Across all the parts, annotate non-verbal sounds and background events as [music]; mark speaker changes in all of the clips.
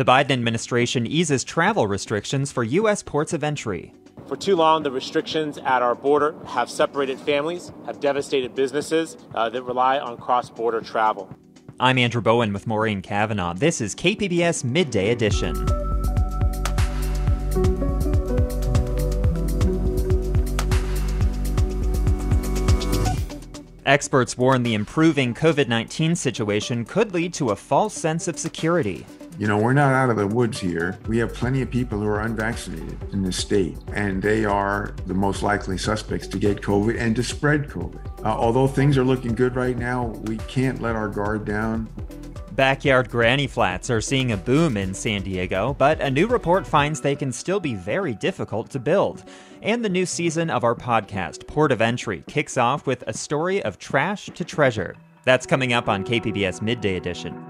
Speaker 1: The Biden administration eases travel restrictions for U.S. ports of entry.
Speaker 2: For too long, the restrictions at our border have separated families, have devastated businesses uh, that rely on cross border travel.
Speaker 1: I'm Andrew Bowen with Maureen Cavanaugh. This is KPBS Midday Edition. Experts warn the improving COVID 19 situation could lead to a false sense of security.
Speaker 3: You know, we're not out of the woods here. We have plenty of people who are unvaccinated in this state, and they are the most likely suspects to get COVID and to spread COVID. Uh, although things are looking good right now, we can't let our guard down.
Speaker 1: Backyard granny flats are seeing a boom in San Diego, but a new report finds they can still be very difficult to build. And the new season of our podcast, Port of Entry, kicks off with a story of trash to treasure. That's coming up on KPBS Midday Edition.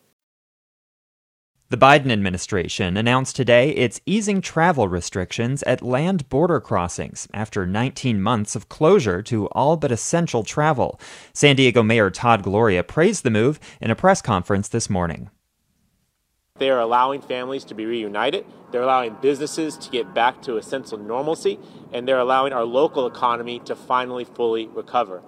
Speaker 1: The Biden administration announced today it's easing travel restrictions at land border crossings after 19 months of closure to all but essential travel. San Diego Mayor Todd Gloria praised the move in a press conference this morning.
Speaker 2: They are allowing families to be reunited. They're allowing businesses to get back to a sense of normalcy, and they're allowing our local economy to finally fully recover.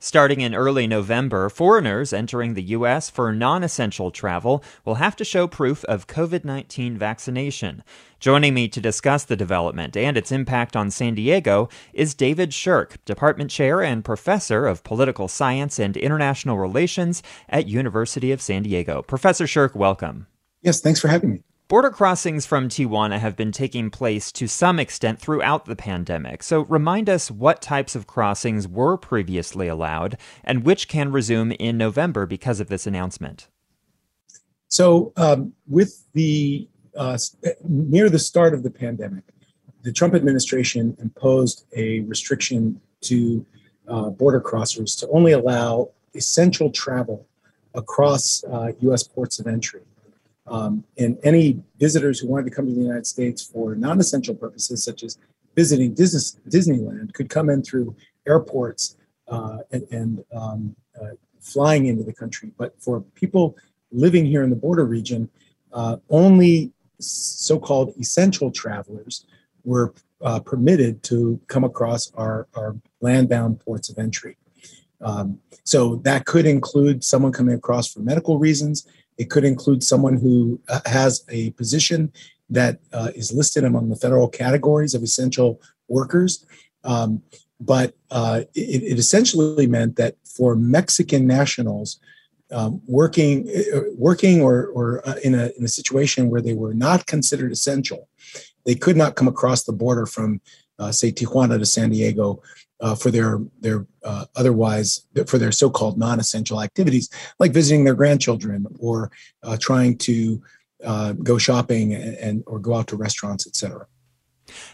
Speaker 1: Starting in early November, foreigners entering the U.S. for non essential travel will have to show proof of COVID 19 vaccination. Joining me to discuss the development and its impact on San Diego is David Shirk, Department Chair and Professor of Political Science and International Relations at University of San Diego. Professor Shirk, welcome.
Speaker 4: Yes, thanks for having me.
Speaker 1: Border crossings from Tijuana have been taking place to some extent throughout the pandemic. So remind us what types of crossings were previously allowed and which can resume in November because of this announcement.
Speaker 4: So, um, with the uh, near the start of the pandemic, the Trump administration imposed a restriction to uh, border crossers to only allow essential travel across uh, U.S. ports of entry. Um, and any visitors who wanted to come to the United States for non essential purposes, such as visiting Disney, Disneyland, could come in through airports uh, and, and um, uh, flying into the country. But for people living here in the border region, uh, only so called essential travelers were uh, permitted to come across our, our land bound ports of entry. Um, so that could include someone coming across for medical reasons. It could include someone who uh, has a position that uh, is listed among the federal categories of essential workers. Um, but uh, it, it, essentially meant that for Mexican nationals um, working, uh, working or, or uh, in, a, in a situation where they were not considered essential, they could not come across the border from, uh, say, Tijuana to San Diego uh, for their their uh, otherwise for their so-called non-essential activities like visiting their grandchildren or uh, trying to uh, go shopping and, and, or go out to restaurants etc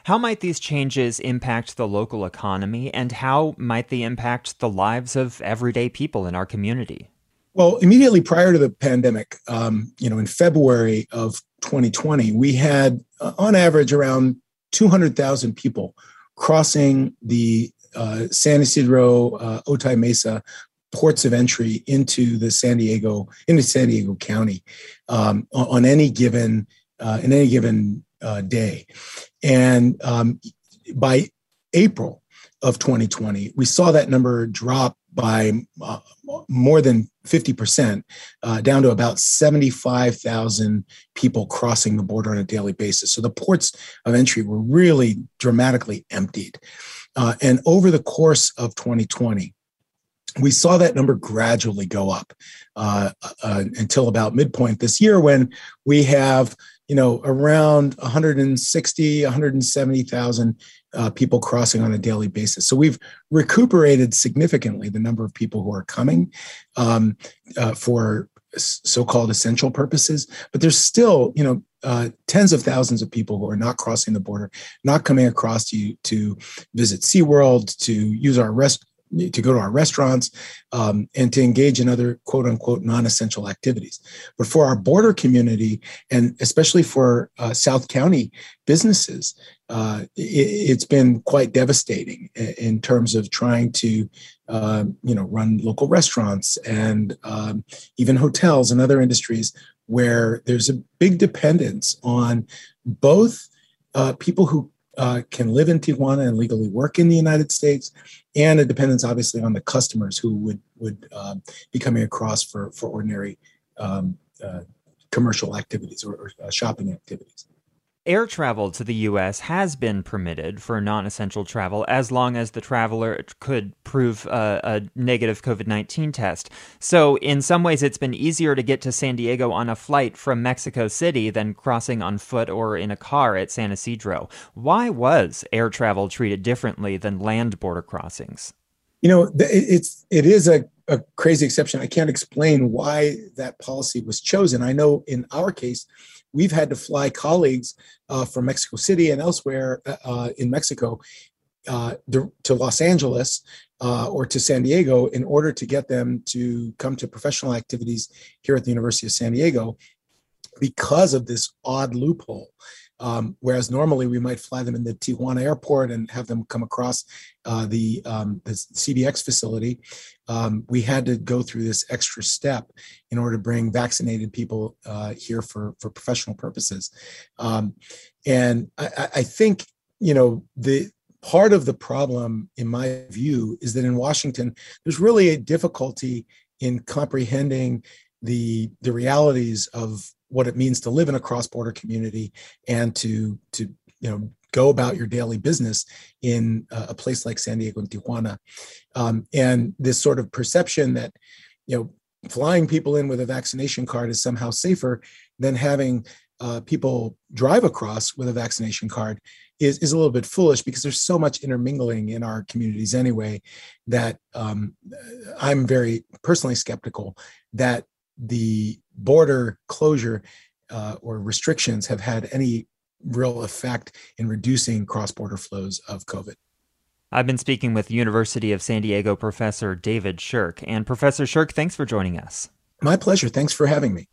Speaker 1: how might these changes impact the local economy and how might they impact the lives of everyday people in our community?
Speaker 4: Well immediately prior to the pandemic um, you know in february of 2020 we had uh, on average around 200000 people crossing the uh, San Ysidro, uh, Otay Mesa ports of entry into the San Diego into San Diego County um, on, on, any given uh, in any given uh, day, and um, by April of 2020, we saw that number drop by uh, more than 50%, uh, down to about 75,000 people crossing the border on a daily basis. So the ports of entry were really dramatically emptied. Uh, and over the course of 2020, we saw that number gradually go up uh, uh, until about midpoint this year when we have you know around 160 170,000 uh, people crossing on a daily basis. So we've recuperated significantly the number of people who are coming um, uh, for so-called essential purposes but there's still you know uh, tens of thousands of people who are not crossing the border, not coming across to to visit SeaWorld, to use our rest to go to our restaurants um, and to engage in other quote unquote non-essential activities. But for our border community and especially for uh, south county businesses uh, it, has been quite devastating in terms of trying to uh, you know run local restaurants and um, even hotels and other industries where there's a big dependence on both uh, people who uh, can live in Tijuana and legally work in the United States, and a dependence obviously on the customers who would would uh, be coming across for for ordinary um, uh, commercial activities or, or uh, shopping activities.
Speaker 1: Air travel to the U.S. has been permitted for non essential travel as long as the traveler could prove a, a negative COVID 19 test. So, in some ways, it's been easier to get to San Diego on a flight from Mexico City than crossing on foot or in a car at San Ysidro. Why was air travel treated differently than land border crossings?
Speaker 4: You know, it's it is a, a crazy exception. I can't explain why that policy was chosen. I know in our case, we've had to fly colleagues uh, from Mexico City and elsewhere uh, uh in Mexico uh, to Los Angeles uh, or to San Diego in order to get them to come to professional activities here at the University of San Diego because of this odd loophole. Um, whereas normally we might fly them in the Tijuana airport and have them come across uh, the, um, the CBX facility, um, we had to go through this extra step in order to bring vaccinated people uh, here for, for professional purposes. Um, and I, I think, you know, the part of the problem, in my view, is that in Washington, there's really a difficulty in comprehending the the realities of what it means to live in a cross-border community and to to you know go about your daily business in a place like San Diego and Tijuana, um, and this sort of perception that you know flying people in with a vaccination card is somehow safer than having uh, people drive across with a vaccination card is, is a little bit foolish because there's so much intermingling in our communities anyway that um, I'm very personally skeptical that the border closure uh, or restrictions have had any real effect in reducing cross-border flows of COVID.
Speaker 1: I've been speaking with University of San Diego professor David Shirk. And Professor Shirk, thanks for joining us.
Speaker 4: My pleasure. Thanks for having me.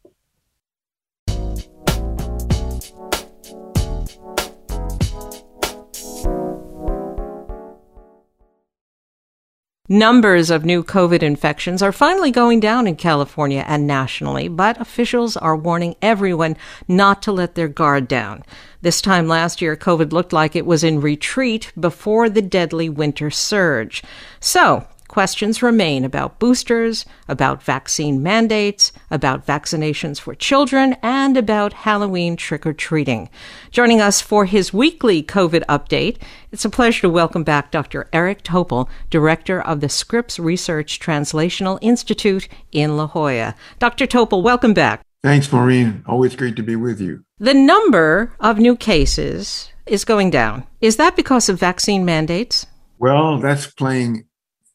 Speaker 5: Numbers of new COVID infections are finally going down in California and nationally, but officials are warning everyone not to let their guard down. This time last year, COVID looked like it was in retreat before the deadly winter surge. So, Questions remain about boosters, about vaccine mandates, about vaccinations for children, and about Halloween trick or treating. Joining us for his weekly COVID update, it's a pleasure to welcome back Dr. Eric Topol, Director of the Scripps Research Translational Institute in La Jolla. Dr. Topol, welcome back.
Speaker 3: Thanks, Maureen. Always great to be with you.
Speaker 5: The number of new cases is going down. Is that because of vaccine mandates?
Speaker 3: Well, that's playing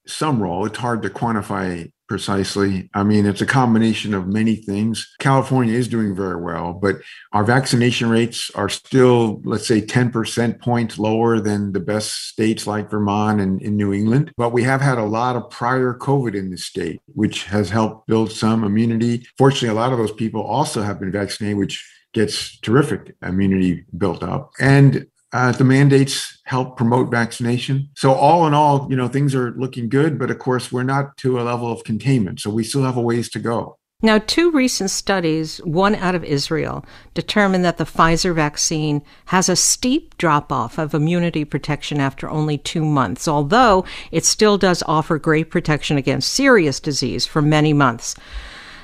Speaker 3: some role. It's hard to quantify precisely. I mean, it's a combination of many things. California is doing very well, but our vaccination rates are still, let's say, 10% points lower than the best states like Vermont and in New England. But we have had a lot of prior COVID in the state, which has helped build some immunity. Fortunately, a lot of those people also have been vaccinated, which gets terrific immunity built up. And uh, the mandates help promote vaccination. So all in all, you know, things are looking good, but of course, we're not to a level of containment. So we still have a ways to go.
Speaker 5: Now, two recent studies, one out of Israel, determined that the Pfizer vaccine has a steep drop off of immunity protection after only two months, although it still does offer great protection against serious disease for many months.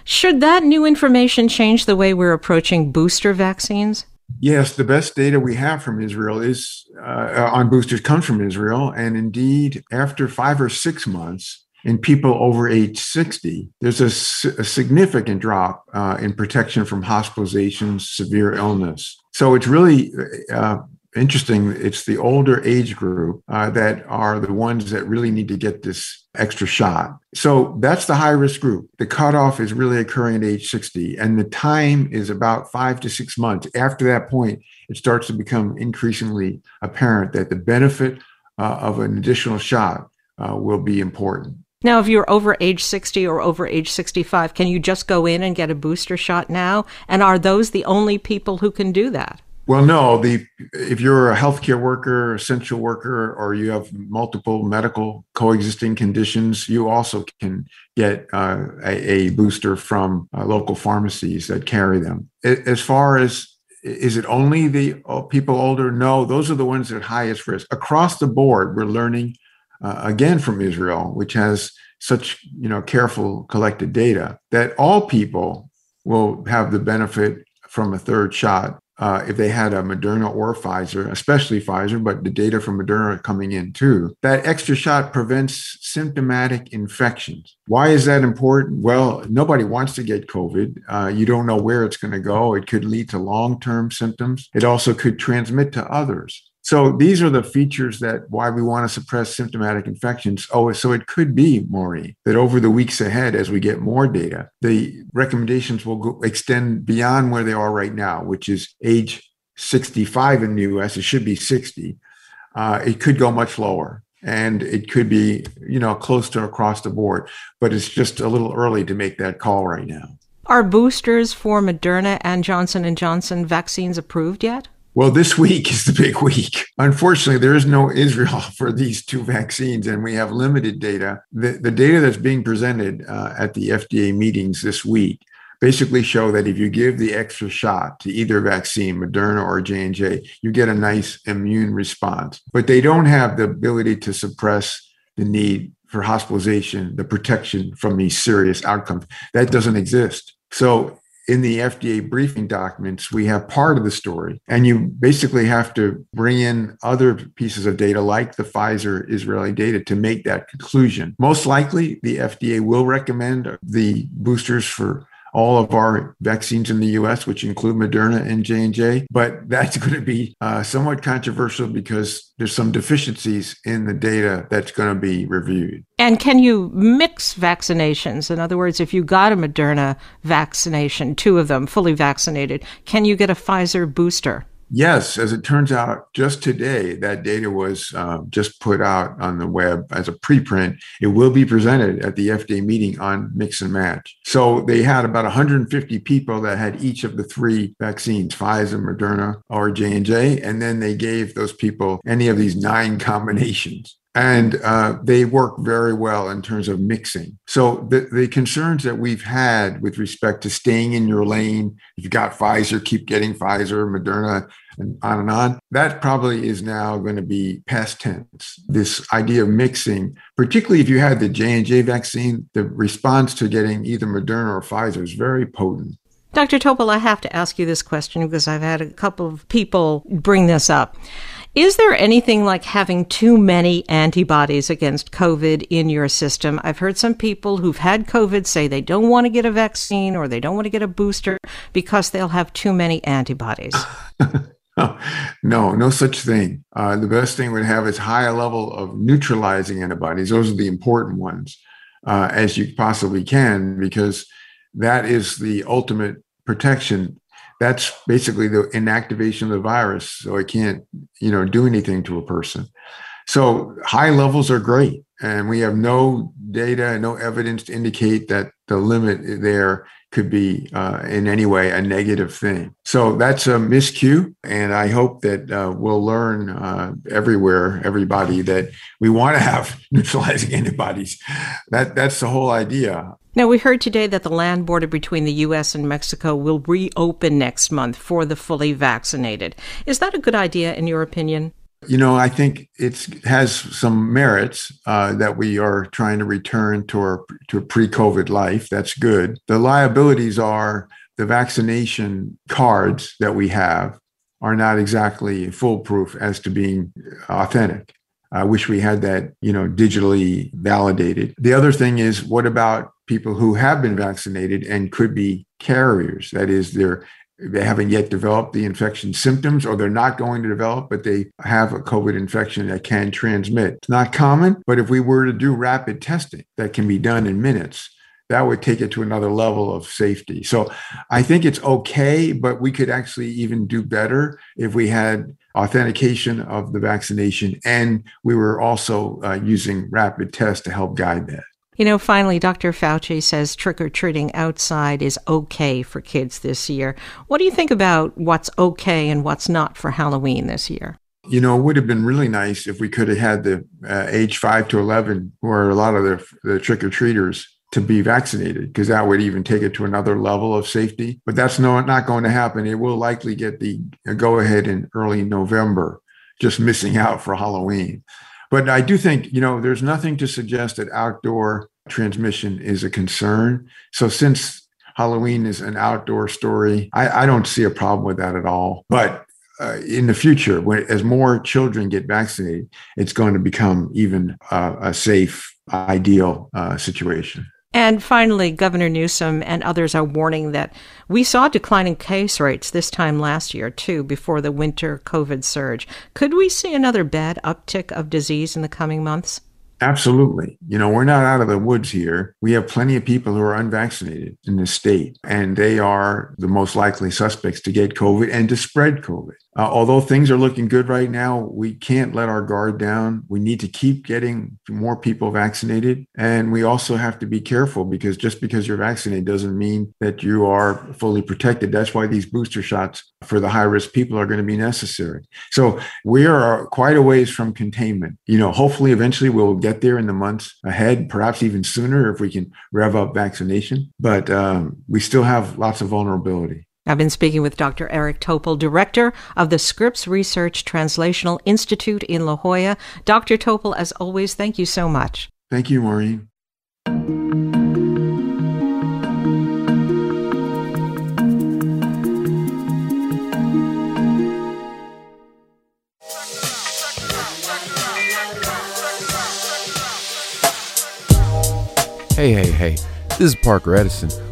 Speaker 5: Should that new information change the way we're approaching booster vaccines?
Speaker 3: Yes, the best data we have from Israel is uh, on boosters comes from Israel, and indeed, after five or six months, in people over age 60, there's a, a significant drop uh, in protection from hospitalizations, severe illness. So it's really uh, interesting. It's the older age group uh, that are the ones that really need to get this extra shot. So that's the high risk group. The cutoff is really occurring at age 60, and the time is about five to six months. After that point, it starts to become increasingly apparent that the benefit uh, of an additional shot uh, will be important.
Speaker 5: Now, if you're over age 60 or over age 65, can you just go in and get a booster shot now? And are those the only people who can do that?
Speaker 3: Well, no. The if you're a healthcare worker, essential worker, or you have multiple medical coexisting conditions, you also can get uh, a, a, booster from uh, local pharmacies that carry them. As far as is it only the uh, people older? No, those are the ones at highest risk. Across the board, we're learning uh, again from Israel, which has such you know careful collected data, that all people will have the benefit from a third shot uh, if they had a Moderna or Pfizer, especially Pfizer, but the data from Moderna coming in too. That extra shot prevents symptomatic infections. Why is that important? Well, nobody wants to get COVID. Uh, you don't know where it's going to go. It could lead to long term symptoms. It also could transmit to others. So these are the features that why we want to suppress symptomatic infections. Oh, so it could be, Maureen, that over the weeks ahead, as we get more data, the recommendations will go, extend beyond where they are right now, which is age 65 in the US. It should be 60. Uh, it could go much lower and it could be, you know, close to across the board, but it's just a little early to make that call right now.
Speaker 5: Are boosters for Moderna and Johnson and Johnson vaccines approved yet?
Speaker 3: Well, this [laughs] week is the big week. Unfortunately, there is no Israel [laughs] for these two vaccines, and we have limited data. The, the data that's being presented uh, at the FDA meetings this week basically show that if you give the extra shot to either vaccine, Moderna or J&J, you get a nice immune response. But they don't have the ability to suppress the need for hospitalization, the protection from these serious outcomes. That doesn't exist. So in the FDA briefing documents, we have part of the story, and you basically have to bring in other pieces of data like the Pfizer Israeli data to make that conclusion. Most likely, the FDA will recommend the boosters for all of our vaccines in the U.S., which include Moderna and J and J. But that's [laughs] going to be uh, somewhat controversial because there's some deficiencies in the data that's going to be reviewed.
Speaker 5: And can you mix vaccinations? In other words, if you got a Moderna vaccination, two of them fully vaccinated, can you get a Pfizer booster?
Speaker 3: Yes, as it turns out, just today, that data was uh, just put out on the web as a preprint. It will be presented at the FDA meeting on mix and match. So they had about 150 people that had each of the three vaccines, Pfizer, Moderna, or J and J, and then they gave those people any of these nine [laughs] combinations and uh, they work very well in terms of mixing. So the, the concerns that we've had with respect to staying in your lane, if you got Pfizer, keep getting Pfizer, Moderna, and on and on, that probably is now going to be past tense. This idea of mixing, particularly if you had the J and J vaccine, the response to getting either Moderna or Pfizer is very potent.
Speaker 5: Dr. Topol, I have to ask you this question because I've had a couple of people bring this up. Is there anything like having too many antibodies against COVID in your system? I've heard some people who've had COVID say they don't want to get a vaccine or they don't want to get a booster because they'll have too many antibodies. [laughs] [laughs]
Speaker 3: no, no such thing. Uh, the best thing would have is high level of neutralizing antibodies. Those are the important ones, uh, as you possibly can, because that is the ultimate protection that's basically the inactivation of the virus so it can't you know do anything to a person so high levels are great and we have no data no evidence to indicate that the limit there could be uh, in any way a negative thing. So that's a miscue. And I hope that uh, we'll learn uh, everywhere, everybody, that we want to have [laughs] neutralizing antibodies. That, that's the whole idea.
Speaker 5: Now, we heard today that the land border between the U.S. and Mexico will reopen next month for the fully vaccinated. Is that a good idea, in your opinion?
Speaker 3: You know, I think it has some merits uh, that we are trying to return to our to pre-COVID life. That's good. The liabilities are the vaccination cards that we have are not exactly foolproof as to being authentic. I wish we had that, you know, digitally validated. The other thing is, what about people who have been vaccinated and could be carriers? That is, they're they haven't yet developed the infection symptoms or they're not going to develop, but they have a COVID infection that can transmit. It's not common, but if we were to do rapid testing that can be done in minutes, that would take it to another level of safety. So I think it's okay, but we could actually even do better if we had authentication of the vaccination and we were also uh, using rapid tests to help guide that.
Speaker 5: You know, finally, Dr. Fauci says trick or treating outside is okay for kids this year. What do you think about what's okay and what's not for Halloween this year?
Speaker 3: You know, it would have been really nice if we could have had the uh, age five to 11, who are a lot of the, the trick or treaters to be vaccinated, because that would even take it to another level of safety. But that's no, not going to happen. It will likely get the go ahead in early November, just missing out for Halloween. But I do think, you know, there's nothing to suggest that outdoor transmission is a concern. So since Halloween is an outdoor story, I, I don't see a problem with that at all. But uh, in the future, when as more children get vaccinated, it's going to become even uh, a safe, ideal uh, situation.
Speaker 5: And finally, Governor Newsom and others are warning that we saw declining case rates this time last year, too, before the winter COVID surge. Could we see another bad uptick of disease in the coming months?
Speaker 3: Absolutely. You know, we're not out of the woods here. We have plenty of people who are unvaccinated in this state, and they are the most likely suspects to get COVID and to spread COVID. Uh, although things are looking good right now, we can't let our guard down. We need to keep getting more people vaccinated. And we also have to be careful because just because you're vaccinated doesn't mean that you are fully protected. That's why these booster shots for the high risk people are going to be necessary. So we are quite a ways from containment. You know, hopefully eventually we'll get there in the months ahead, perhaps even sooner if we can rev up vaccination. But um, we still have lots of vulnerability.
Speaker 5: I've been speaking with Dr. Eric Topol, director of the Scripps Research Translational Institute in La Jolla. Dr. Topol, as always, thank you so much.
Speaker 3: Thank you, Maureen.
Speaker 6: Hey, hey, hey. This is Parker Edison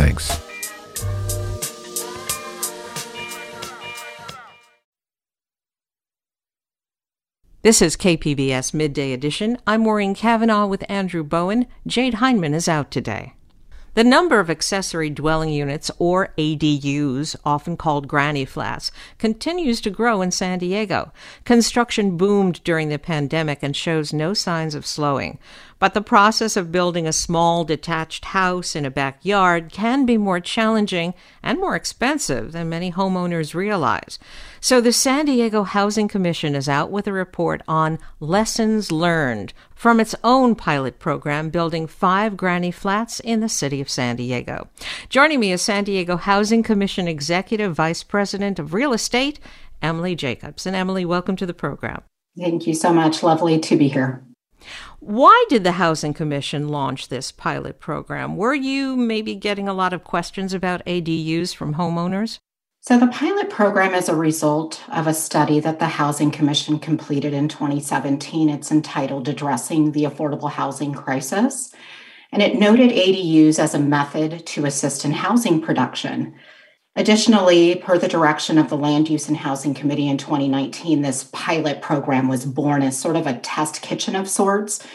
Speaker 6: Thanks.
Speaker 5: This is KPBS Midday Edition. I'm Maureen Cavanaugh with Andrew Bowen. Jade Hindman is out today. The number of accessory dwelling units, or ADUs, often called granny flats, continues to grow in San Diego. Construction boomed during the pandemic and shows no signs of slowing. But the process of building a small detached house in a backyard can be more challenging and more expensive than many homeowners realize. So the San Diego Housing Commission is out with a report on lessons learned from its own pilot program building five granny flats in the city of San Diego. Joining me is San Diego Housing Commission Executive Vice President of Real Estate, Emily Jacobs. And Emily, welcome to the program.
Speaker 7: Thank you so much. Lovely to be here.
Speaker 5: Why did the Housing Commission launch this pilot program? Were you maybe getting a lot of questions about ADUs from homeowners?
Speaker 7: So, the pilot program is a result of a study that the Housing Commission completed in 2017. It's entitled Addressing the Affordable Housing Crisis. and it noted ADUs as a method to assist in housing production. Additionally, per the direction of the Land Use and Housing Committee in 2019, this pilot program was born as sort of a test kitchen of sorts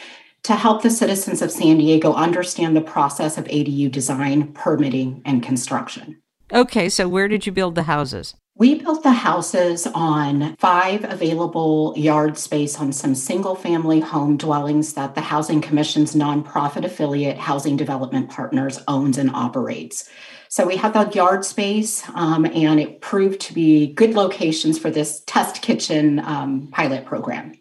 Speaker 7: to help the citizens of San Diego understand the process of ADU design, permitting, and construction.
Speaker 5: Okay, so where did you build the houses?
Speaker 7: We built the houses on five available yard space on some single family home dwellings that the Housing Commission's nonprofit affiliate, Housing Development Partners, owns and operates. So we had the yard space, um, and it proved to be good locations for this test kitchen um, pilot program.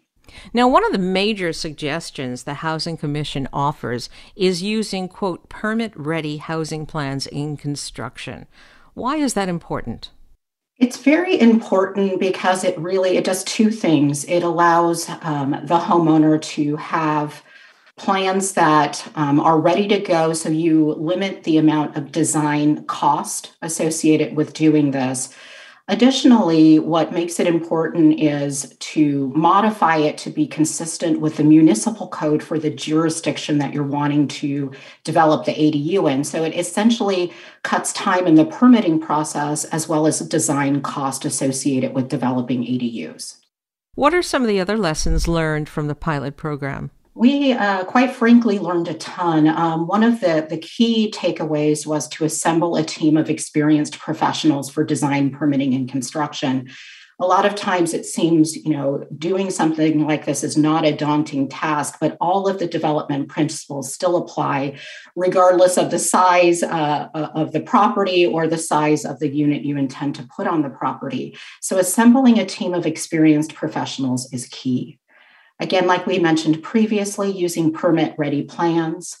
Speaker 5: Now, one of the major suggestions the Housing Commission offers is using, quote, permit ready housing plans in construction. Why is that important?
Speaker 7: It's very important because it really it does two things. It allows um, the homeowner to have plans that um, are ready to go, so you limit the amount of design cost associated with doing this. Additionally, what makes it important is to modify it to be consistent with the municipal code for the jurisdiction that you're wanting to develop the ADU in. So it essentially cuts time in the permitting process as well as design cost associated with developing ADUs.
Speaker 5: What are some of the other lessons learned from the pilot program?
Speaker 7: We, uh, quite frankly, learned a ton. Um, one of the, the key takeaways was to assemble a team of experienced professionals for design, permitting, and construction. A lot of times it seems, you know, doing something like this is not a daunting task, but all of the development principles still apply, regardless of the size uh, uh of the property or the size of the unit you intend to put on the property. So, assembling a team of experienced professionals is key. Again, like we mentioned previously, using permit ready plans.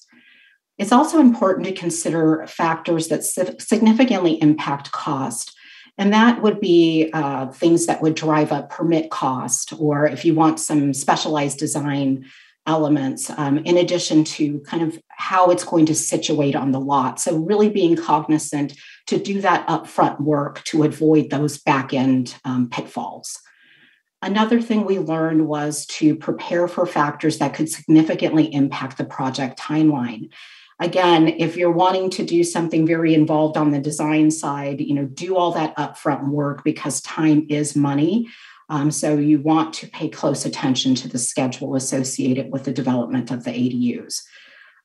Speaker 7: It's also important to consider factors that significantly impact cost. And that would be uh, things that would drive up permit cost, or if you want some specialized design elements, um, in addition to kind of how it's going to situate on the lot. So, really being cognizant to do that upfront work to avoid those back end um, pitfalls. Another thing we learned was to prepare for factors that could significantly impact the project timeline. Again, if you're wanting to do something very involved on the design side, you know, do all that upfront work because time is money. Um, so you want to pay close attention to the schedule associated with the development of the ADUs.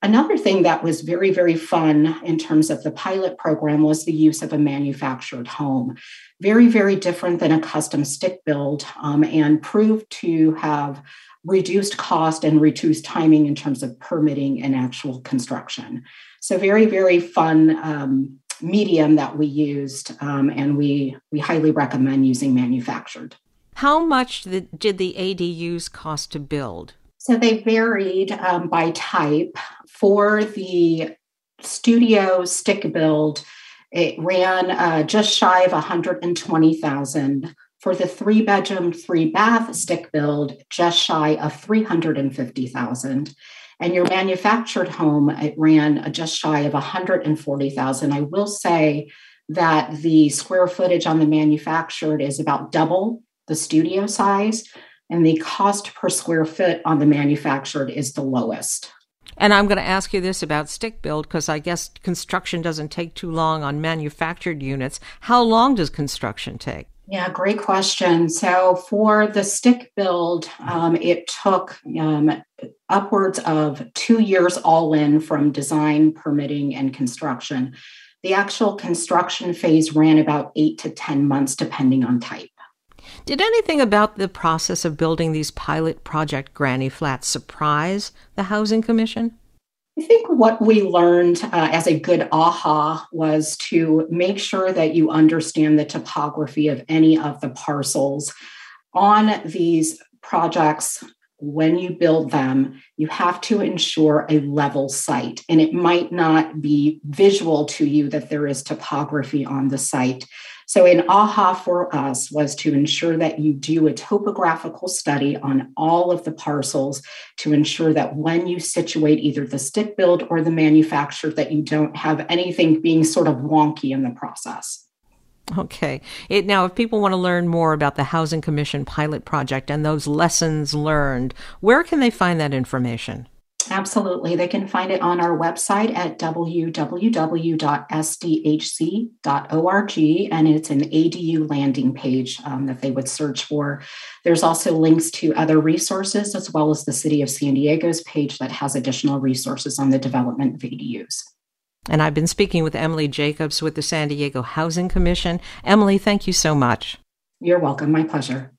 Speaker 7: Another thing that was very, very fun in terms of the pilot program was the use of a manufactured home. Very, very different than a custom stick build um, and proved to have reduced cost and reduced timing in terms of permitting and actual construction. So, very, very fun um, medium that we used, um, and we, we highly recommend using manufactured.
Speaker 5: How much did the ADUs cost to build?
Speaker 7: So they varied um, by type. For the studio stick build, it ran uh, just shy of 120,000. For the three bedroom, three bath stick build, just shy of 350,000. And your manufactured home, it ran just shy of 140,000. I will say that the square footage on the manufactured is about double the studio size and the cost per square foot on the manufactured is the lowest.
Speaker 5: And I'm going to ask you this about stick build because I guess construction doesn't take too long on manufactured units. How long does construction take?
Speaker 7: Yeah, great question. So for the stick build, um, it took um, upwards of two years all in from design, permitting, and construction. The actual construction phase ran about eight to 10 months, depending on type.
Speaker 5: Did anything about the process of building these pilot project granny flats surprise the Housing Commission?
Speaker 7: I think what we learned uh, as a good aha was to make sure that you understand the topography of any of the parcels on these projects. When you build them, you have to ensure a level site, and it might not be visual to you that there is topography on the site. So, an aha for us was to ensure that you do a topographical study on all of the parcels to ensure that when you situate either the stick build or the manufacturer, that you don't have anything being sort of wonky in the process.
Speaker 5: Okay. It, now, if people want to learn more about the Housing Commission pilot project and those lessons learned, where can they find that information?
Speaker 7: Absolutely. They can find it on our website at www.sdhc.org, and it's an ADU landing page um, that they would search for. There's also links to other resources, as well as the City of San Diego's page that has additional resources on the development of ADUs.
Speaker 5: And I've been speaking with Emily Jacobs with the San Diego Housing Commission. Emily, thank you so much.
Speaker 7: You're welcome. My pleasure.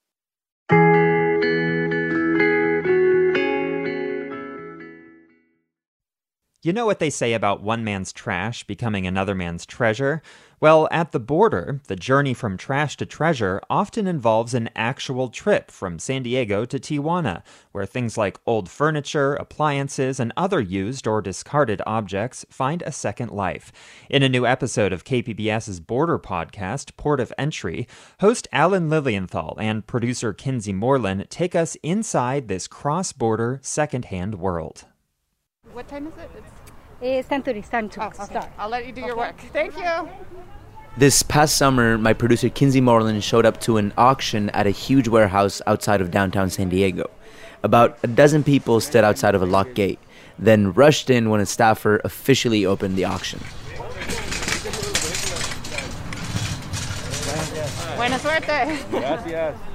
Speaker 1: You know what they say about one man's trash becoming another man's treasure? Well, at the border, the journey from trash to treasure often involves an actual trip from San Diego to Tijuana, where things like old furniture, appliances, and other used or discarded objects find a second life. In a new episode of KPBS's Border podcast, Port of Entry, host Alan Lilienthal and producer Kinsey Moreland take us inside this cross border secondhand world.
Speaker 8: What time is it?
Speaker 9: It's 10.30. It's time to
Speaker 8: oh, okay.
Speaker 9: start.
Speaker 8: I'll let you do okay. your work. Thank you.
Speaker 10: This past summer, my producer Kinsey Moreland showed up to an auction at a huge warehouse outside of downtown San Diego. About a dozen people stood outside of a locked gate, then rushed in when a staffer officially opened the auction.
Speaker 8: Buena suerte.
Speaker 10: Gracias.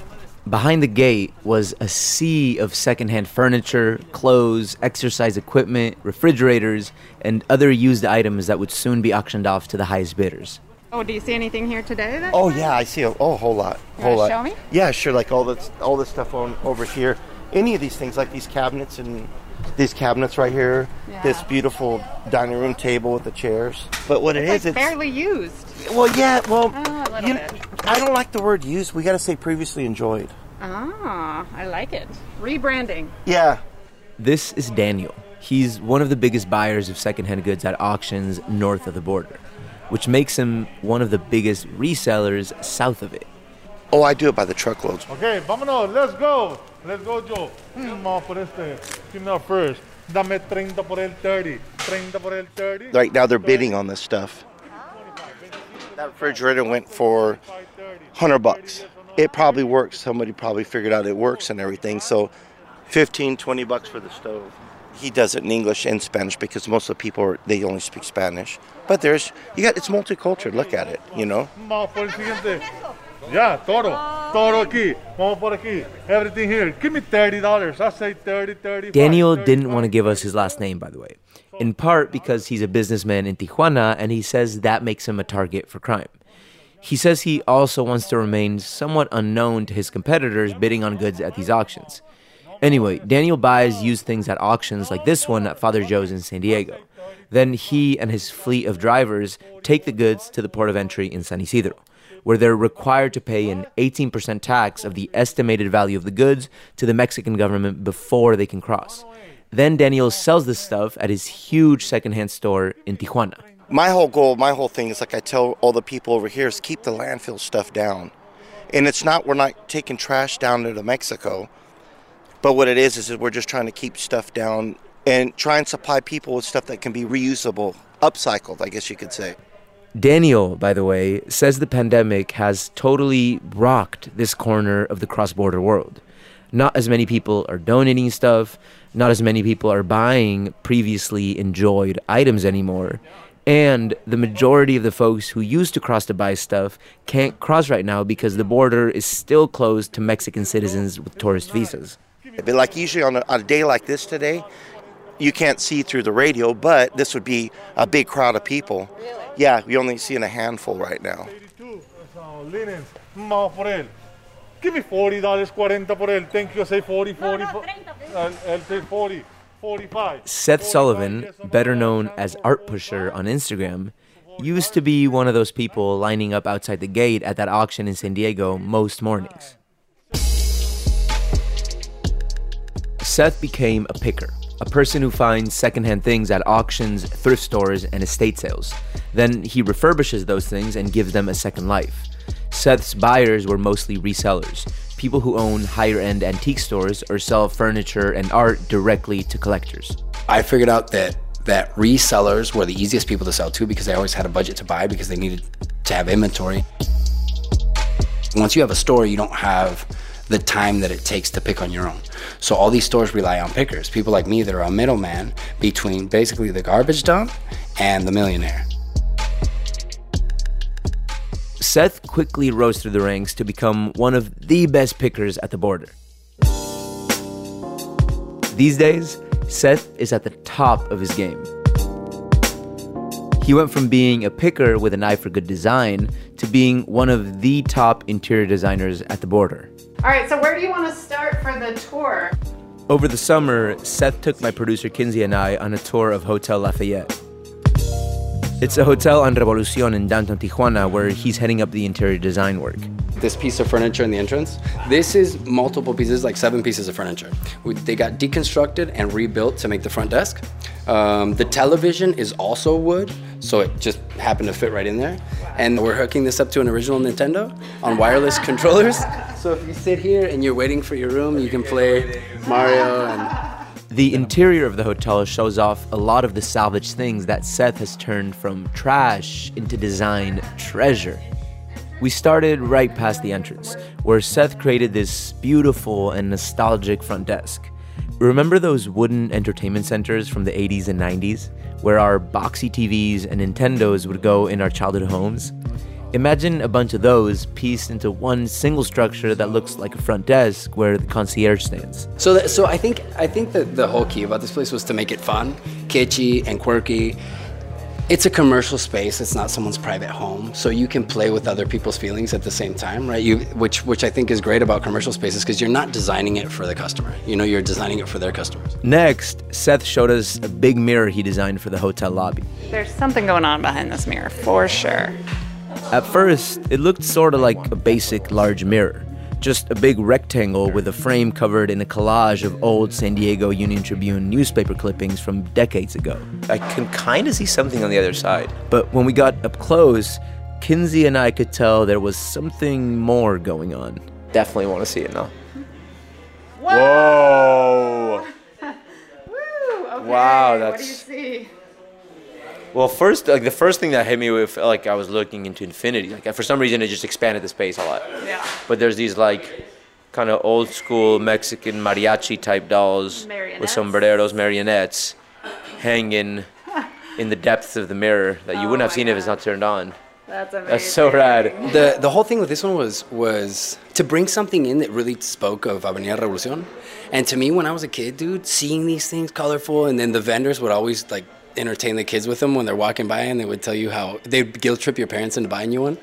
Speaker 10: Behind the gate was a sea of secondhand furniture, clothes, exercise equipment, refrigerators, and other used items that would soon be auctioned off to the highest bidders.
Speaker 8: Oh, do you see anything here today?
Speaker 11: oh yeah, I see a oh, whole lot.
Speaker 8: You
Speaker 11: whole lot.
Speaker 8: Show me.
Speaker 11: Yeah, sure. Like all this, all this stuff on over here. Any of these things, like these cabinets and these cabinets right here. Yeah. This beautiful dining room table with the chairs. But what
Speaker 8: it's
Speaker 11: it is,
Speaker 8: like
Speaker 11: it's
Speaker 8: barely used.
Speaker 11: Well, yeah. Well,
Speaker 8: oh,
Speaker 11: you, I don't like the word used. We got to say previously enjoyed.
Speaker 8: Ah, I like it. Rebranding.
Speaker 11: Yeah.
Speaker 10: This is Daniel. He's one of the biggest buyers of secondhand goods at auctions north of the border, which makes him one of the biggest resellers south of it.
Speaker 11: Oh, I do it by the truckloads.
Speaker 12: Okay, vámonos, let's go. Let's go, Joe. Vamos por este. Give me first. Dame 30 por el 30. 30 por el 30.
Speaker 11: Right now they're bidding on this stuff. That refrigerator went for 100 bucks. It probably works. Somebody probably figured out it works and everything. So 15, 20 bucks for the stove. He does it in English and Spanish because most of the people are, they only speak Spanish. But there's you got it's multicultural. Look at it, you know.
Speaker 12: Yeah, toro. Toro aquí. Vamos por aquí. Everything here. Give me $30. I say 30, 30.
Speaker 10: Daniel didn't want to give us his last name, by the way. In part because he's a businessman in Tijuana and he says that makes him a target for crime. He says he also wants to remain somewhat unknown to his competitors bidding on goods at these auctions. Anyway, Daniel buys used things at auctions like this one at Father Joe's in San Diego. Then he and his fleet of drivers take the goods to the port of entry in San Ysidro where they're required to pay an 18% tax of the estimated value of the goods to the Mexican government before they can cross. Then Daniel sells this stuff at his huge secondhand store in Tijuana.
Speaker 11: My whole goal, my whole thing is like I tell all the people over here is keep the landfill stuff down. And it's not, we're not taking trash down into Mexico. But what it is, is we're just trying to keep stuff down and try and supply people with stuff that can be reusable, upcycled, I guess you could say.
Speaker 10: Daniel, by the way, says the pandemic has totally rocked this corner of the cross border world. Not as many people are donating stuff, not as many people are buying previously enjoyed items anymore. And the majority of the folks who used to cross to buy stuff can't cross right now because the border is still closed to Mexican citizens with tourist visas.
Speaker 11: But like usually on a, on a day like this today, you can't see through the radio, but this would be a big crowd of people. Yeah, we only see in a handful right now.
Speaker 12: Uh, Give me forty dollars, cuarenta por él. Thank you. Say 40, 40, no, no, 40, 45.
Speaker 10: Seth Sullivan, better known as Art Pusher on Instagram, used to be one of those people lining up outside the gate at that auction in San Diego most mornings. Seth became a picker a person who finds secondhand things at auctions, thrift stores, and estate sales. Then he refurbishes those things and gives them a second life. Seth's buyers were mostly resellers, people who own higher end antique stores or sell furniture and art directly to collectors.
Speaker 13: I figured out that that resellers were the easiest people to sell to because they always had a budget to buy because they needed to have inventory. Once you have a store, you don't have the time that it takes to pick on your own. So all these stores rely on pickers, people like me that are a middleman between basically the garbage dump and the millionaire.
Speaker 10: Seth quickly rose through the ranks to become one of the best pickers at the border. These days, Seth is at the top of his game. He went from being a picker with an eye for good design to being one of the top interior designers at the border.
Speaker 8: All right, so where do you want to start for the tour?
Speaker 10: Over the summer, Seth took my producer Kinsey and I on a tour of Hotel Lafayette. It's a hotel on Revolucion in downtown Tijuana where he's heading up the interior design work.
Speaker 13: This piece of furniture in the entrance, this is multiple pieces, like seven pieces of furniture. We, they got deconstructed and rebuilt to make the front desk. Um, the television is also wood, so it just happened to fit right in there. And we're hooking this up to an original Nintendo on wireless [laughs] controllers. So if you sit here and you're waiting for your room, you can play Mario and
Speaker 10: the interior of the hotel shows off a lot of the salvaged things that Seth has turned from trash into design treasure. We started right past the entrance, where Seth created this beautiful and nostalgic front desk. Remember those wooden entertainment centers from the 80s and 90s, where our boxy TVs and Nintendos would go in our childhood homes? Imagine a bunch of those pieced into one single structure that looks like a front desk where the concierge stands.
Speaker 13: So, that, so I think I think that the whole key about this place was to make it fun, kitschy, and quirky. It's a commercial space. It's not someone's private home, so you can play with other people's feelings at the same time, right? You, which which I think is great about commercial spaces because you're not designing it for the customer. You know, you're designing it for their customers.
Speaker 10: Next, Seth showed us a big mirror he designed for the hotel lobby.
Speaker 8: There's something going on behind this mirror, for sure.
Speaker 10: At first, it looked sort of like a basic large mirror, just a big rectangle with a frame covered in a collage of old San Diego Union Tribune newspaper clippings from decades ago.
Speaker 14: I can kind of see something on the other side.
Speaker 10: But when we got up close, Kinsey and I could tell there was something more going on.
Speaker 14: Definitely want to see it now.
Speaker 8: Whoa!
Speaker 14: Whoa! [laughs]
Speaker 8: Woo! Okay.
Speaker 14: Wow,
Speaker 8: What do you
Speaker 14: that's-
Speaker 8: see?
Speaker 14: Well, first, like the first thing that hit me with, like I was looking into infinity. Like for some reason, it just expanded the space a lot.
Speaker 8: Yeah.
Speaker 14: But there's these like kind of old school Mexican mariachi type dolls with
Speaker 8: Marionettes?
Speaker 14: sombreros, marionettes, hanging in the depths of the mirror that you wouldn't oh have seen if it's not turned on.
Speaker 8: That's amazing.
Speaker 14: That's so rad.
Speaker 13: The the whole thing with this one was was to bring something in that really spoke of Avenida Revolucion. And to me, when I was a kid, dude, seeing these things colorful, and then the vendors would always like entertain the kids with them when they're walking by, and they would tell you how they'd guilt trip your parents into buying you one.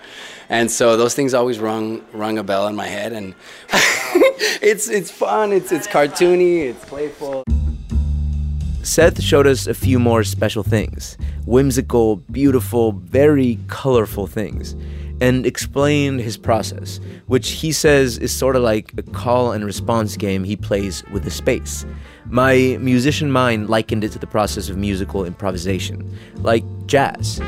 Speaker 13: And so those things always rung rung a bell in my head, and [laughs] it's it's fun, it's it's cartoony, it's playful.
Speaker 10: Seth showed us a few more special things whimsical, beautiful, very colorful things and explained his process, which he says is sort of like a call and response game he plays with the space. My musician mind likened it to the process of musical improvisation, like jazz.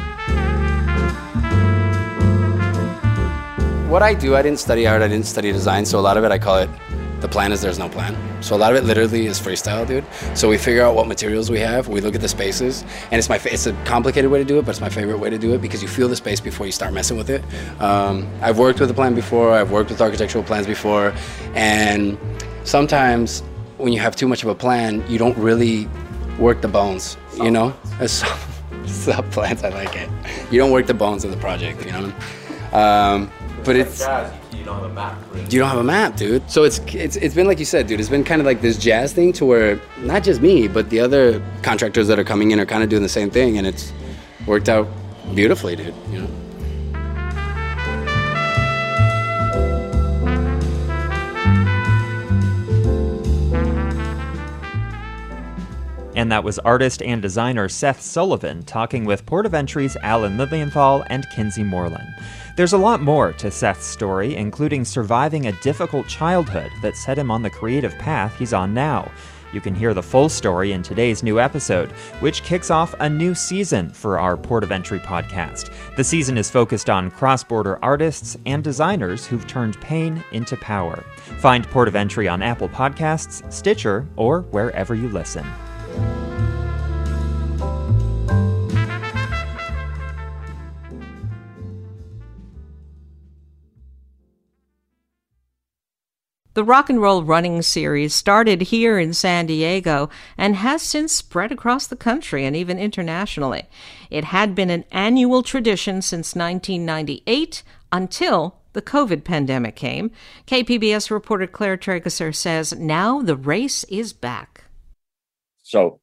Speaker 13: What I do, I didn't study art, I didn't study design, so a lot of it I call it the plan is there's no plan. So a lot of it literally is freestyle, dude. So we figure out what materials we have, we look at the spaces, and it's my fa- it's a complicated way to do it, but it's my favorite way to do it because you feel the space before you start messing with it. Um, I've worked with a plan before, I've worked with architectural plans before, and sometimes when you have too much of a plan, you don't really work the bones, you know? Sub [laughs] plans, I like it. You don't work the bones of the project, you know? Um, but it's
Speaker 14: you don't have a map.
Speaker 13: you don't have a map, dude. So it's it's it's been like you said, dude. It's been kind of like this jazz thing to where not just me, but the other contractors that are coming in are kind of doing the same thing, and it's worked out beautifully, dude. You know.
Speaker 1: And that was artist and designer Seth Sullivan talking with Port of Entry's Alan Lilienthal and Kinsey Moreland. There's a lot more to Seth's story, including surviving a difficult childhood that set him on the creative path he's on now. You can hear the full story in today's new episode, which kicks off a new season for our Port of Entry podcast. The season is focused on cross border artists and designers who've turned pain into power. Find Port of Entry on Apple Podcasts, Stitcher, or wherever you listen.
Speaker 5: The Rock and Roll Running Series started here in San Diego and has since spread across the country and even internationally. It had been an annual tradition since 1998 until the COVID pandemic came. KPBS reporter Claire Trageser says now the race is back.
Speaker 15: So,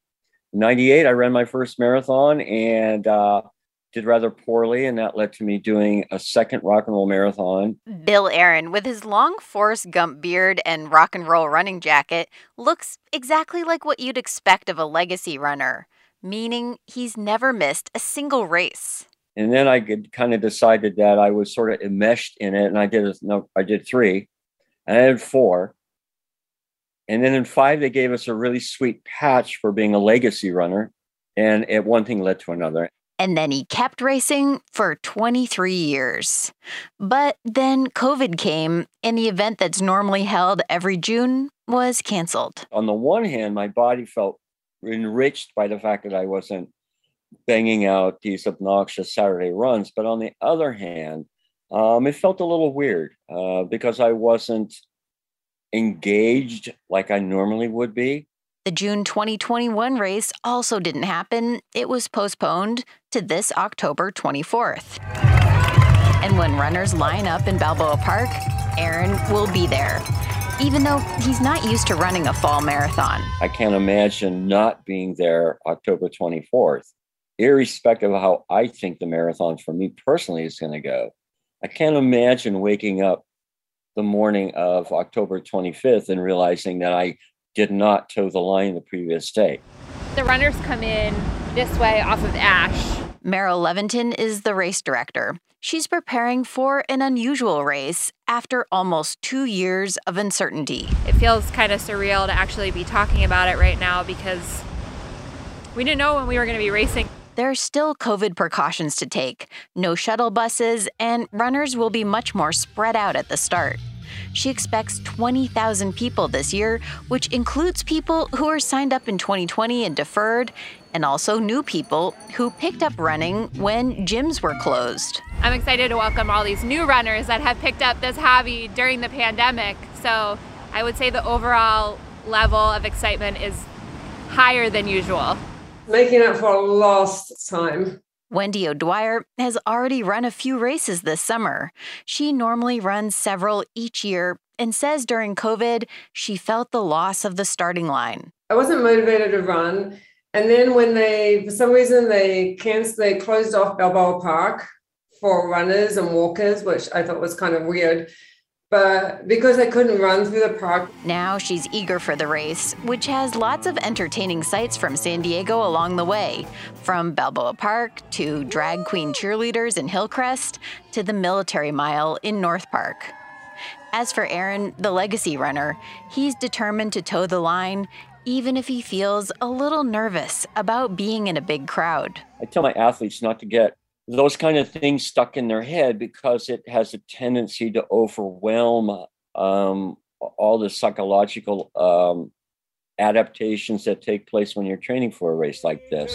Speaker 15: 98, I ran my first marathon and uh, did rather poorly, and that led to me doing a second rock and roll marathon.
Speaker 16: Bill Aaron, with his long Forrest Gump beard and rock and roll running jacket, looks exactly like what you'd expect of a legacy runner, meaning he's never missed a single race.
Speaker 15: And then I kind of decided that I was sort of enmeshed in it, and I did a, no, I did three, and I did four. And then in five, they gave us a really sweet patch for being a legacy runner. And it, one thing led to another.
Speaker 16: And then he kept racing for 23 years. But then COVID came, and the event that's normally held every June was canceled.
Speaker 15: On the one hand, my body felt enriched by the fact that I wasn't banging out these obnoxious Saturday runs. But on the other hand, um, it felt a little weird uh, because I wasn't engaged like I normally would be.
Speaker 16: The June 2021 race also didn't happen. It was postponed to this October 24th. And when runners line up in Balboa Park, Aaron will be there, even though he's not used to running a fall marathon.
Speaker 15: I can't imagine not being there October 24th, irrespective of how I think the marathon for me personally is going to go. I can't imagine waking up the morning of October 25th and realizing that I did not toe the line the previous day.
Speaker 17: The runners come in this way off of Ash.
Speaker 16: Meryl Leventon is the race director. She's preparing for an unusual race after almost two years of uncertainty.
Speaker 17: It feels kind of surreal to actually be talking about it right now because we didn't know when we were going to be racing.
Speaker 16: There are still COVID precautions to take no shuttle buses, and runners will be much more spread out at the start. She expects 20,000 people this year, which includes people who are signed up in 2020 and deferred, and also new people who picked up running when gyms were closed.
Speaker 17: I'm excited to welcome all these new runners that have picked up this hobby during the pandemic. So I would say the overall level of excitement is higher than usual.
Speaker 18: Making up for lost time.
Speaker 16: Wendy O'Dwyer has already run a few races this summer. She normally runs several each year and says during COVID, she felt the loss of the starting line.
Speaker 18: I wasn't motivated to run. And then when they, for some reason, they canceled, they closed off Balboa Park for runners and walkers, which I thought was kind of weird but because I couldn't run through the park.
Speaker 16: Now she's eager for the race, which has lots of entertaining sights from San Diego along the way, from Balboa Park to drag queen cheerleaders in Hillcrest to the Military Mile in North Park. As for Aaron, the legacy runner, he's determined to toe the line even if he feels a little nervous about being in a big crowd.
Speaker 15: I tell my athletes not to get those kind of things stuck in their head because it has a tendency to overwhelm um, all the psychological um, adaptations that take place when you're training for a race like this.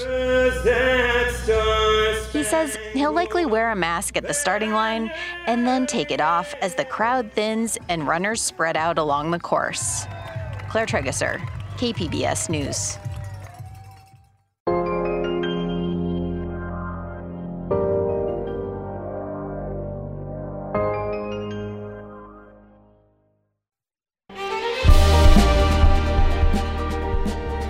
Speaker 16: He says he'll likely wear a mask at the starting line and then take it off as the crowd thins and runners spread out along the course. Claire Trageser, KPBS News.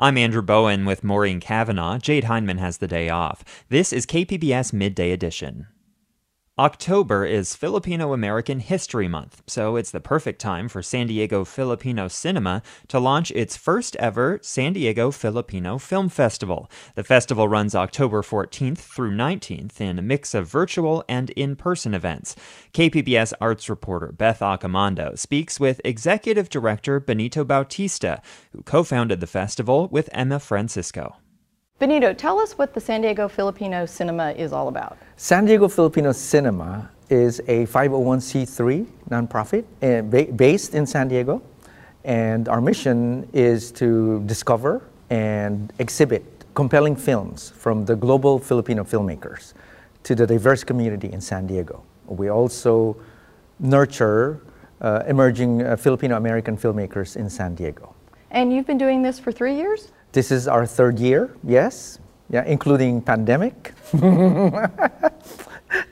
Speaker 1: I'm Andrew Bowen with Maureen Cavanaugh. Jade Hindman has the day off. This is KPBS Midday Edition. October is Filipino American History Month, so it's the perfect time for San Diego Filipino Cinema to launch its first ever San Diego Filipino Film Festival. The festival runs October 14th through 19th in a mix of virtual and in person events. KPBS arts reporter Beth Accomando speaks with executive director Benito Bautista, who co founded the festival with Emma Francisco.
Speaker 19: Benito, tell us what the San Diego Filipino Cinema is all about.
Speaker 20: San Diego Filipino Cinema is a 501c3 nonprofit uh, ba- based in San Diego. And our mission is to discover and exhibit compelling films from the global Filipino filmmakers to the diverse community in San Diego. We also nurture uh, emerging uh, Filipino American filmmakers in San Diego.
Speaker 19: And you've been doing this for three years?
Speaker 20: This is our third year, yes, yeah, including pandemic. [laughs]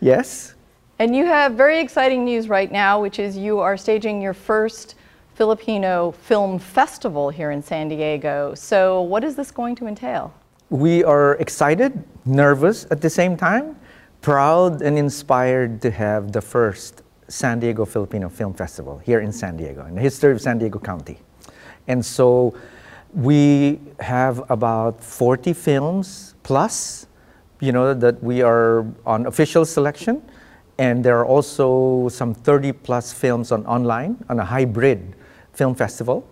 Speaker 20: yes.
Speaker 19: And you have very exciting news right now, which is you are staging your first Filipino film festival here in San Diego. So, what is this going to entail?
Speaker 20: We are excited, nervous at the same time, proud and inspired to have the first San Diego Filipino Film Festival here in San Diego, in the history of San Diego County. And so, we have about 40 films plus, you know, that we are on official selection. And there are also some 30 plus films on online on a hybrid film festival.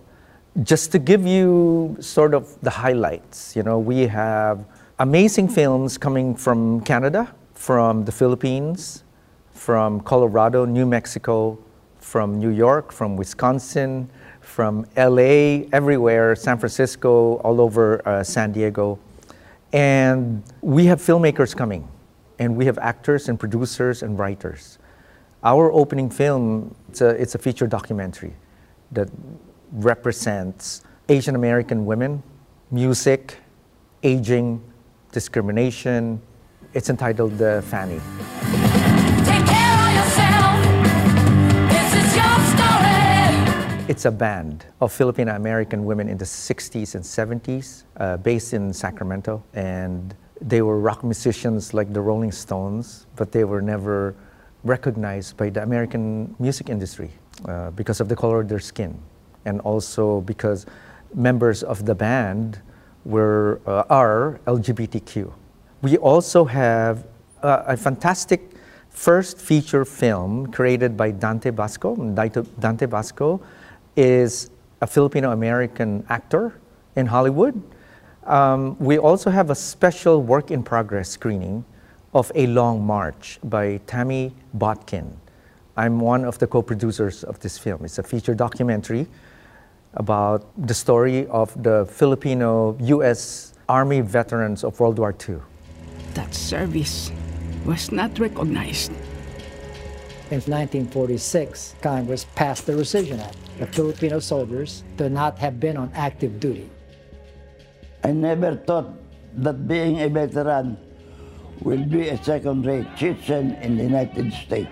Speaker 20: Just to give you sort of the highlights, you know, we have amazing films coming from Canada, from the Philippines, from Colorado, New Mexico, from New York, from Wisconsin, from LA, everywhere, San Francisco, all over uh, San Diego. And we have filmmakers coming, and we have actors and producers and writers. Our opening film, it's a, it's a feature documentary that represents Asian American women, music, aging, discrimination. It's entitled uh, Fanny. It's a band of Filipino American women in the 60s and 70s, uh, based in Sacramento. And they were rock musicians like the Rolling Stones, but they were never recognized by the American music industry uh, because of the color of their skin. And also because members of the band were, uh, are LGBTQ. We also have a fantastic first feature film created by Dante Basco. Dante Basco is a Filipino American actor in Hollywood. Um, we also have a special work in progress screening of A Long March by Tammy Botkin. I'm one of the co producers of this film. It's a feature documentary about the story of the Filipino U.S. Army veterans of World War II.
Speaker 21: That service was not recognized.
Speaker 22: In 1946, Congress passed the Rescission Act. The Filipino soldiers to not have been on active duty.
Speaker 23: I never thought that being a veteran will be a second-rate citizen in the United States.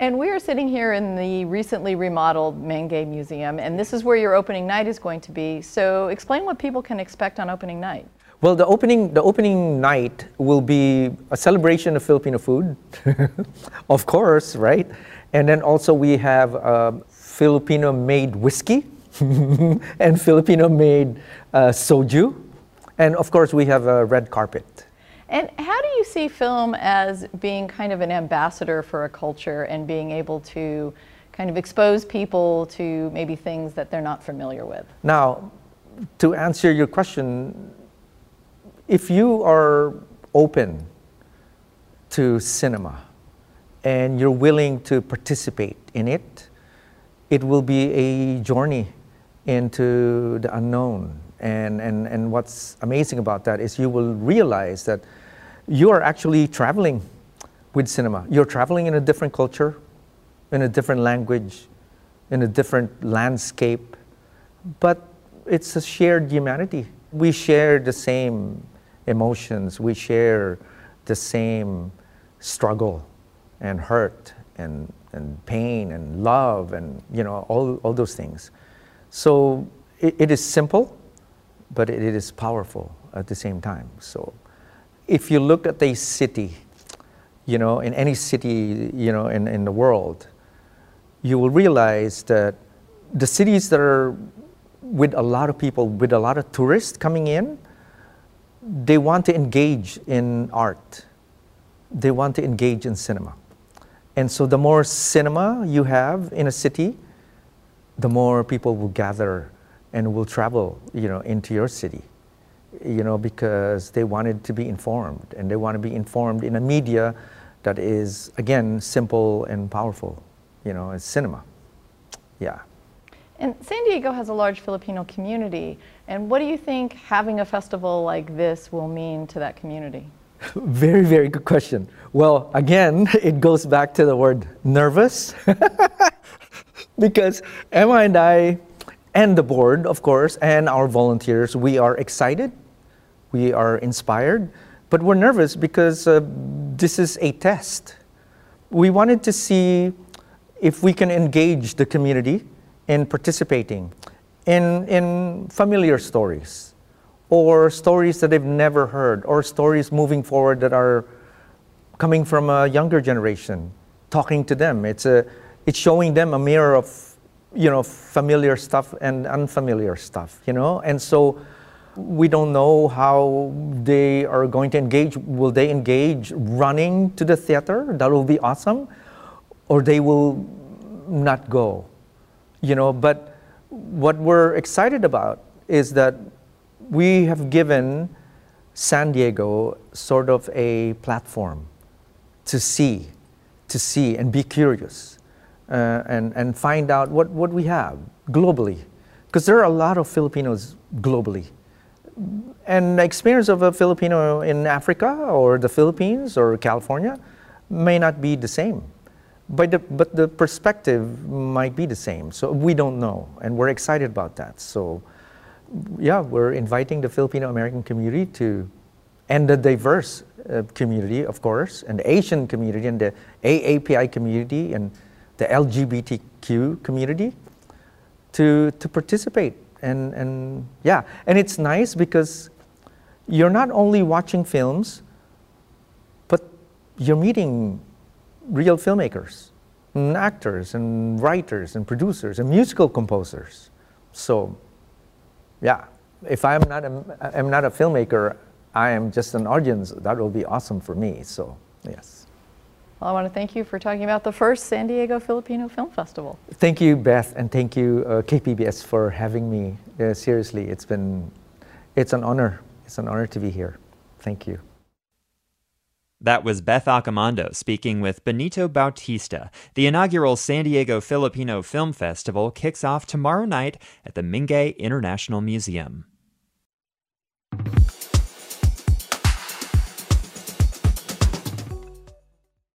Speaker 19: And we are sitting here in the recently remodeled Mingei Museum, and this is where your opening night is going to be. So explain what people can expect on opening night.
Speaker 20: Well, the opening, the opening night will be a celebration of Filipino food, [laughs] of course, right? And then also we have uh, Filipino-made whiskey [laughs] and Filipino-made uh, soju. And of course, we have a red carpet.
Speaker 19: And how do you see film as being kind of an ambassador for a culture and being able to kind of expose people to maybe things that they're not familiar with?
Speaker 20: Now, to answer your question, if you are open to cinema and you're willing to participate in it, it will be a journey into the unknown. And, and, and what's amazing about that is you will realize that you are actually traveling with cinema. You're traveling in a different culture, in a different language, in a different landscape, but it's a shared humanity. We share the same emotions, we share the same struggle and hurt and, and pain and love and you know all, all those things. So it, it is simple, but it is powerful at the same time. So, if you look at a city, you know, in any city, you know, in, in the world, you will realize that the cities that are with a lot of people, with a lot of tourists coming in, they want to engage in art. They want to engage in cinema. And so the more cinema you have in a city, the more people will gather and will travel, you know, into your city. You know, because they wanted to be informed and they want to be informed in a media that is again simple and powerful. You know, it's cinema. Yeah.
Speaker 19: And San Diego has a large Filipino community. And what do you think having a festival like this will mean to that community? [laughs]
Speaker 20: Very, very good question. Well, again, [laughs] it goes back to the word nervous. [laughs] because Emma and I, and the board, of course, and our volunteers, we are excited, we are inspired, but we're nervous because uh, this is a test. We wanted to see if we can engage the community in participating in, in familiar stories or stories that they've never heard or stories moving forward that are coming from a younger generation talking to them. It's a it's showing them a mirror of you know familiar stuff and unfamiliar stuff you know? And so we don't know how they are going to engage. Will they engage running to the theater? That will be awesome. Or they will not go you know? But what we're excited about is that we have given San Diego sort of a platform to see, to see and be curious uh, and, and find out what, what we have globally. Because there are a lot of Filipinos globally. And the experience of a Filipino in Africa or the Philippines or California may not be the same. But the, but the perspective might be the same. So we don't know. And we're excited about that. So, yeah, we're inviting the Filipino American community to, and the diverse uh, community, of course, and the Asian community, and the AAPI community, and the LGBTQ community to, to participate. And, and yeah, and it's nice because you're not only watching films, but you're meeting real filmmakers and actors and writers and producers and musical composers. So, yeah, if I'm not a, I'm not a filmmaker, I am just an audience. That will be awesome for me. So, yes.
Speaker 19: Well, I want to thank you for talking about the first San Diego Filipino Film Festival.
Speaker 20: Thank you, Beth, and thank you, uh, KPBS, for having me. Uh, seriously, it's been, it's an honor. It's an honor to be here. Thank you.
Speaker 1: That was Beth Accomando speaking with Benito Bautista. The inaugural San Diego Filipino Film Festival kicks off tomorrow night at the Mingei International Museum.